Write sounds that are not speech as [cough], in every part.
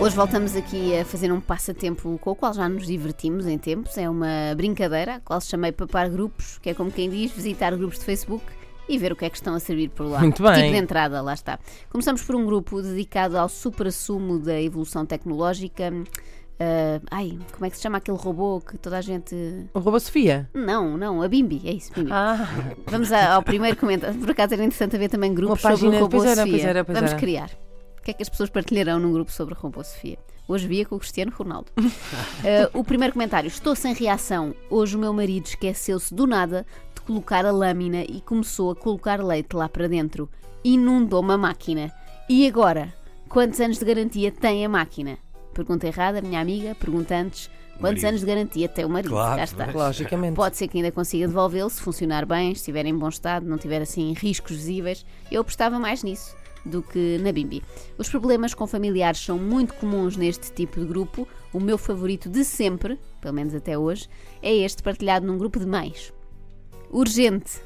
Hoje voltamos aqui a fazer um passatempo com o qual já nos divertimos em tempos. É uma brincadeira, a qual chamei papar grupos, que é como quem diz, visitar grupos de Facebook e ver o que é que estão a servir por lá. Muito bem. Tipo de entrada, lá está. Começamos por um grupo dedicado ao supra-sumo da evolução tecnológica. Ah, ai, como é que se chama aquele robô que toda a gente. O Rouba Sofia. Não, não, a Bimbi, é isso, Bimbi. Ah, Vamos a- ao primeiro comentário. Por acaso era interessante haver também grupos Uma sobre o robô era, Sofia. pois era, pois Vamos era. criar. O que é que as pessoas partilharão num grupo sobre o robô Sofia? Hoje via com o Cristiano Ronaldo. Eh, [laughs] o primeiro comentário. Estou sem reação. Hoje o meu marido esqueceu-se do nada de colocar a lâmina e começou a colocar leite lá para dentro. Inundou-me a máquina. E agora? Quantos anos de garantia tem a máquina? Pergunta errada, minha amiga. Pergunta antes. Quantos anos de garantia tem o marido? Claro, Cá está. logicamente. Pode ser que ainda consiga devolvê-lo se funcionar bem, se estiver em bom estado, não tiver assim riscos visíveis. Eu apostava mais nisso do que na Bimbi. Os problemas com familiares são muito comuns neste tipo de grupo. O meu favorito de sempre, pelo menos até hoje, é este partilhado num grupo de mães. Urgente!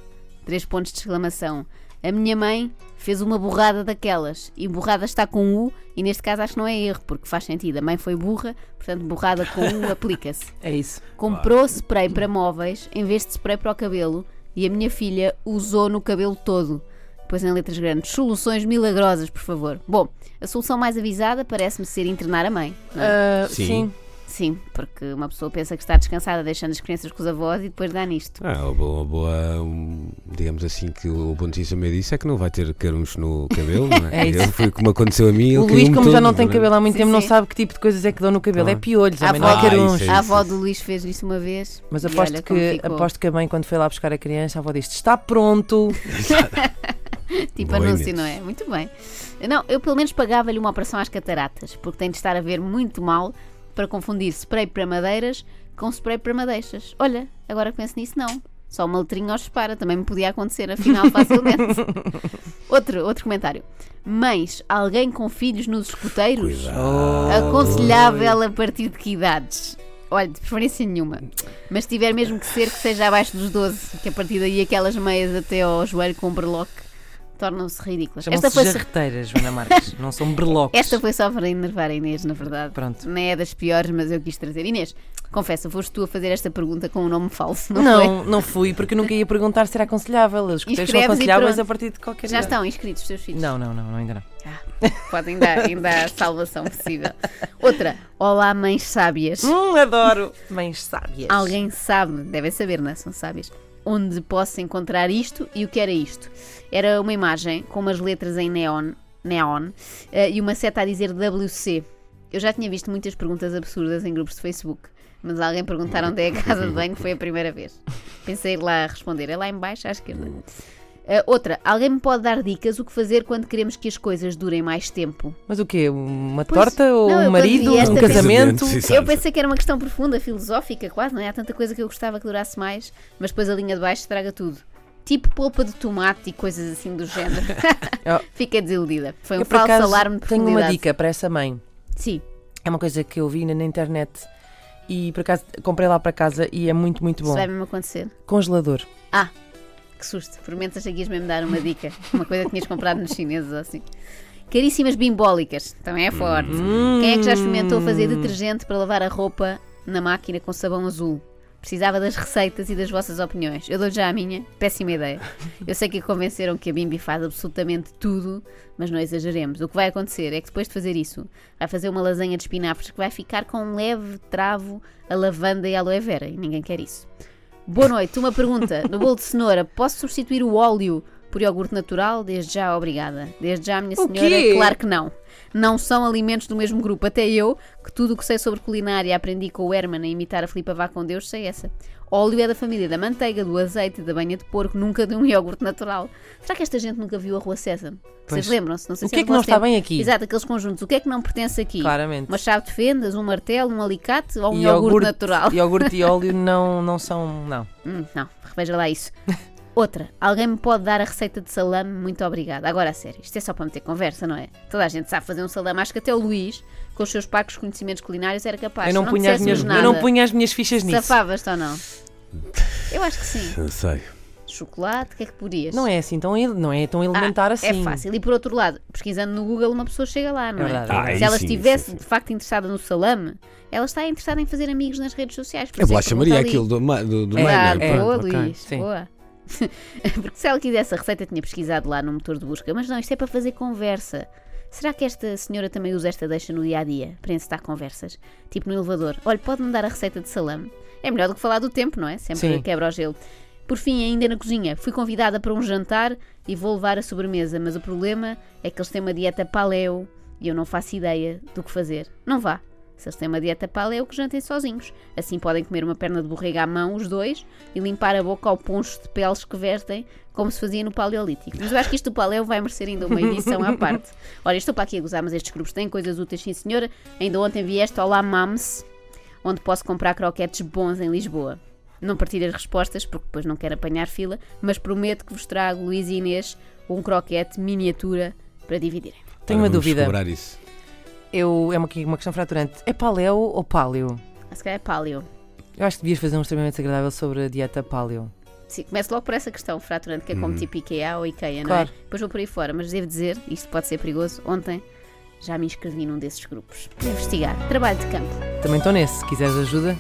Três pontos de exclamação. A minha mãe fez uma borrada daquelas. E borrada está com U, e neste caso acho que não é erro, porque faz sentido. A mãe foi burra, portanto, borrada com U [laughs] aplica-se. É isso. Comprou spray para móveis em vez de spray para o cabelo e a minha filha usou no cabelo todo. Depois em letras grandes, soluções milagrosas, por favor. Bom, a solução mais avisada parece-me ser internar a mãe. não é? Ah, Sim. sim. Sim, porque uma pessoa pensa que está descansada deixando as crianças com os avós e depois dá nisto. Ah, uma boa, uma boa, um, digamos assim, que o bom notícia meio disso é que não vai ter carunhos no cabelo, não é? [laughs] É isso. Foi como aconteceu a mim. O Luís, como já todo, não tem é? cabelo há muito Sim, tempo, não sim. sabe que tipo de coisas é que dão no cabelo. Claro. É piolhos, A não é avó- caruns. isso A é avó do Luís fez isso uma vez. Mas e aposto olha que, aposto que a mãe, quando foi lá buscar a criança, a avó disse: Está pronto. [laughs] Tipo Boa, anúncio, não é? Muito bem. Não, eu pelo menos pagava-lhe uma operação às cataratas, porque tem de estar a ver muito mal para confundir spray para madeiras com spray para madeixas. Olha, agora que penso nisso, não. Só uma letrinha aos separa, também me podia acontecer, afinal, [laughs] facilmente. outro, outro comentário. Mães, alguém com filhos nos escuteiros? Cuidado. Aconselhável a partir de que idades? Olha, de preferência nenhuma. Mas se tiver mesmo que ser, que seja abaixo dos 12, que a partir daí aquelas meias até ao joelho com berloque tornam-se ridículas. Esta foi, jarreteiras, Joana Marques. [laughs] não são berlocos. esta foi só para enervar a Inês, na verdade. Pronto. Nem é das piores, mas eu quis trazer. Inês, confessa, foste tu a fazer esta pergunta com um nome falso, não, foi? Não, não fui, porque eu nunca ia perguntar se era aconselhável. Os escuteiros são aconselháveis a partir de qualquer Já estão inscritos os teus filhos? Não, não, não, não, ainda não. Ah, podem dar, ainda há salvação possível. Outra. Olá, mães sábias. Hum, adoro. Mães sábias. Alguém sabe, devem saber, não é? São sábias. Onde posso encontrar isto e o que era isto? Era uma imagem com umas letras em neon, neon eh, e uma seta a dizer WC. Eu já tinha visto muitas perguntas absurdas em grupos de Facebook, mas alguém perguntar onde é a casa de banho foi a primeira vez. Pensei lá responder. É lá em baixo, à esquerda. Eh, outra, alguém me pode dar dicas o que fazer quando queremos que as coisas durem mais tempo? Mas o quê? Uma Pois, torta? Ou não, um marido? Um casamento? Eu pensei que era uma questão profunda, filosófica, quase, não é? Há tanta coisa que eu gostava que durasse mais, mas depois a linha de baixo estraga tudo. Tipo polpa de tomate e coisas assim do género. [laughs] Oh. [laughs] Fiquei desiludida. Foi um falso acaso, alarme de tenho uma dica para essa mãe. Sim. É uma coisa que eu vi na na internet e por acaso comprei lá para casa e é muito, muito Isso bom. vai mesmo acontecer. Congelador. Ah, que susto. Por momentos achei que ias mesmo dar uma dica. Uma coisa que tinhas comprado nos chineses ou assim. Caríssimas bimbólicas. Também é forte. Quem é que já experimentou fazer detergente para lavar a roupa na máquina com sabão azul? Precisava das receitas e das vossas opiniões. Eu dou já a minha. Péssima ideia. Eu sei que convenceram que a Bimbi faz absolutamente tudo, mas não exageremos. O que vai acontecer é que depois de fazer isso, vai fazer uma lasanha de espinafres que vai ficar com um leve travo a lavanda e a aloe vera. E ninguém quer isso. Boa noite, uma pergunta. No bolo de cenoura, posso substituir o óleo por iogurte natural? Desde já, obrigada. Desde já, minha O senhora, quê? claro que não. Não são alimentos do mesmo grupo. Até eu, que tudo o que sei sobre culinária aprendi com o Herman a imitar a Filipa Vá com Deus, sei essa. Óleo é da família da manteiga, do azeite, da banha de porco, nunca de um [laughs] iogurte natural. Será que esta gente nunca viu a Rua? Pois. Vocês lembram-se? Não sei O se que é que não está tempo. bem aqui? Exato, aqueles conjuntos. O que é que não pertence aqui? Claramente. Uma chave de fendas, um martelo, um alicate ou um E iogurte, natural? Iogurte e óleo não, não são. Não. Hum, não, reveja lá isso. [laughs] Outra, alguém me pode dar a receita de salame? Muito obrigada. Agora a sério, isto é só para meter conversa, não é? Toda a gente sabe fazer um salame. Acho que até o Luís, com os seus pagos conhecimentos culinários, era capaz. eu não, Se punha as minhas, disséssemos eu não nada, punha as minhas fichas nisso. Safavas ou não? Eu acho que sim. Não sei. Chocolate, o que é que podias? Não é assim tão, ele- não é tão Ah, elementar assim. É fácil. E por outro lado, pesquisando no Google, uma pessoa chega lá, não é? É verdade. Ah, é Se ela sim, estivesse sim, sim. de facto interessada no salame, ela está interessada em fazer amigos nas redes sociais. por A isso é que bolacha Maria, pergunta ali. aquilo do, do, do É, meio, Ah, não é? é. boa, Luís. Boa. [laughs] Porque se ela quisesse a receita, tinha pesquisado lá no motor de busca. Mas não, isto é para fazer conversa. Será que esta senhora também usa esta deixa no dia a dia para encetar conversas? Tipo no elevador. Olha, pode-me dar a receita de salame? É melhor do que falar do tempo, não é? Sempre Sim. quebra o gelo. Por fim, ainda na cozinha, fui convidada para um jantar e vou levar a sobremesa, mas o problema é que eles têm uma dieta paleo e eu não faço ideia do que fazer. Não vá. Se eles têm uma dieta paleo, que jantem sozinhos. Assim podem comer uma perna de borrega à mão, os dois, e limpar a boca ao poncho de peles que vertem, como se fazia no Paleolítico. Mas eu acho que isto do paleo vai merecer ainda uma edição à parte. [laughs] Olha, estou para aqui a gozar, mas estes grupos têm coisas úteis, sim senhora. Ainda ontem vi este Olá Mams, onde posso comprar croquetes bons em Lisboa. Não partilho as respostas, porque depois não quero apanhar fila, mas prometo que vos trago, Luís e Inês, um croquete miniatura para dividirem. Tenho uma vamos dúvida. Eu, é uma, uma questão fraturante. É paleo ou paleo? Se calhar é paleo. Eu acho que devias fazer um extremamente agradável sobre a dieta paleo. Sim, começo logo por essa questão fraturante, que é como tipo IKEA ou IKEA, não Claro. é? Depois vou por aí fora, mas devo dizer, isto pode ser perigoso, ontem já me inscrevi num desses grupos. Para investigar. Trabalho de campo. Também estou nesse. Se quiseres ajuda,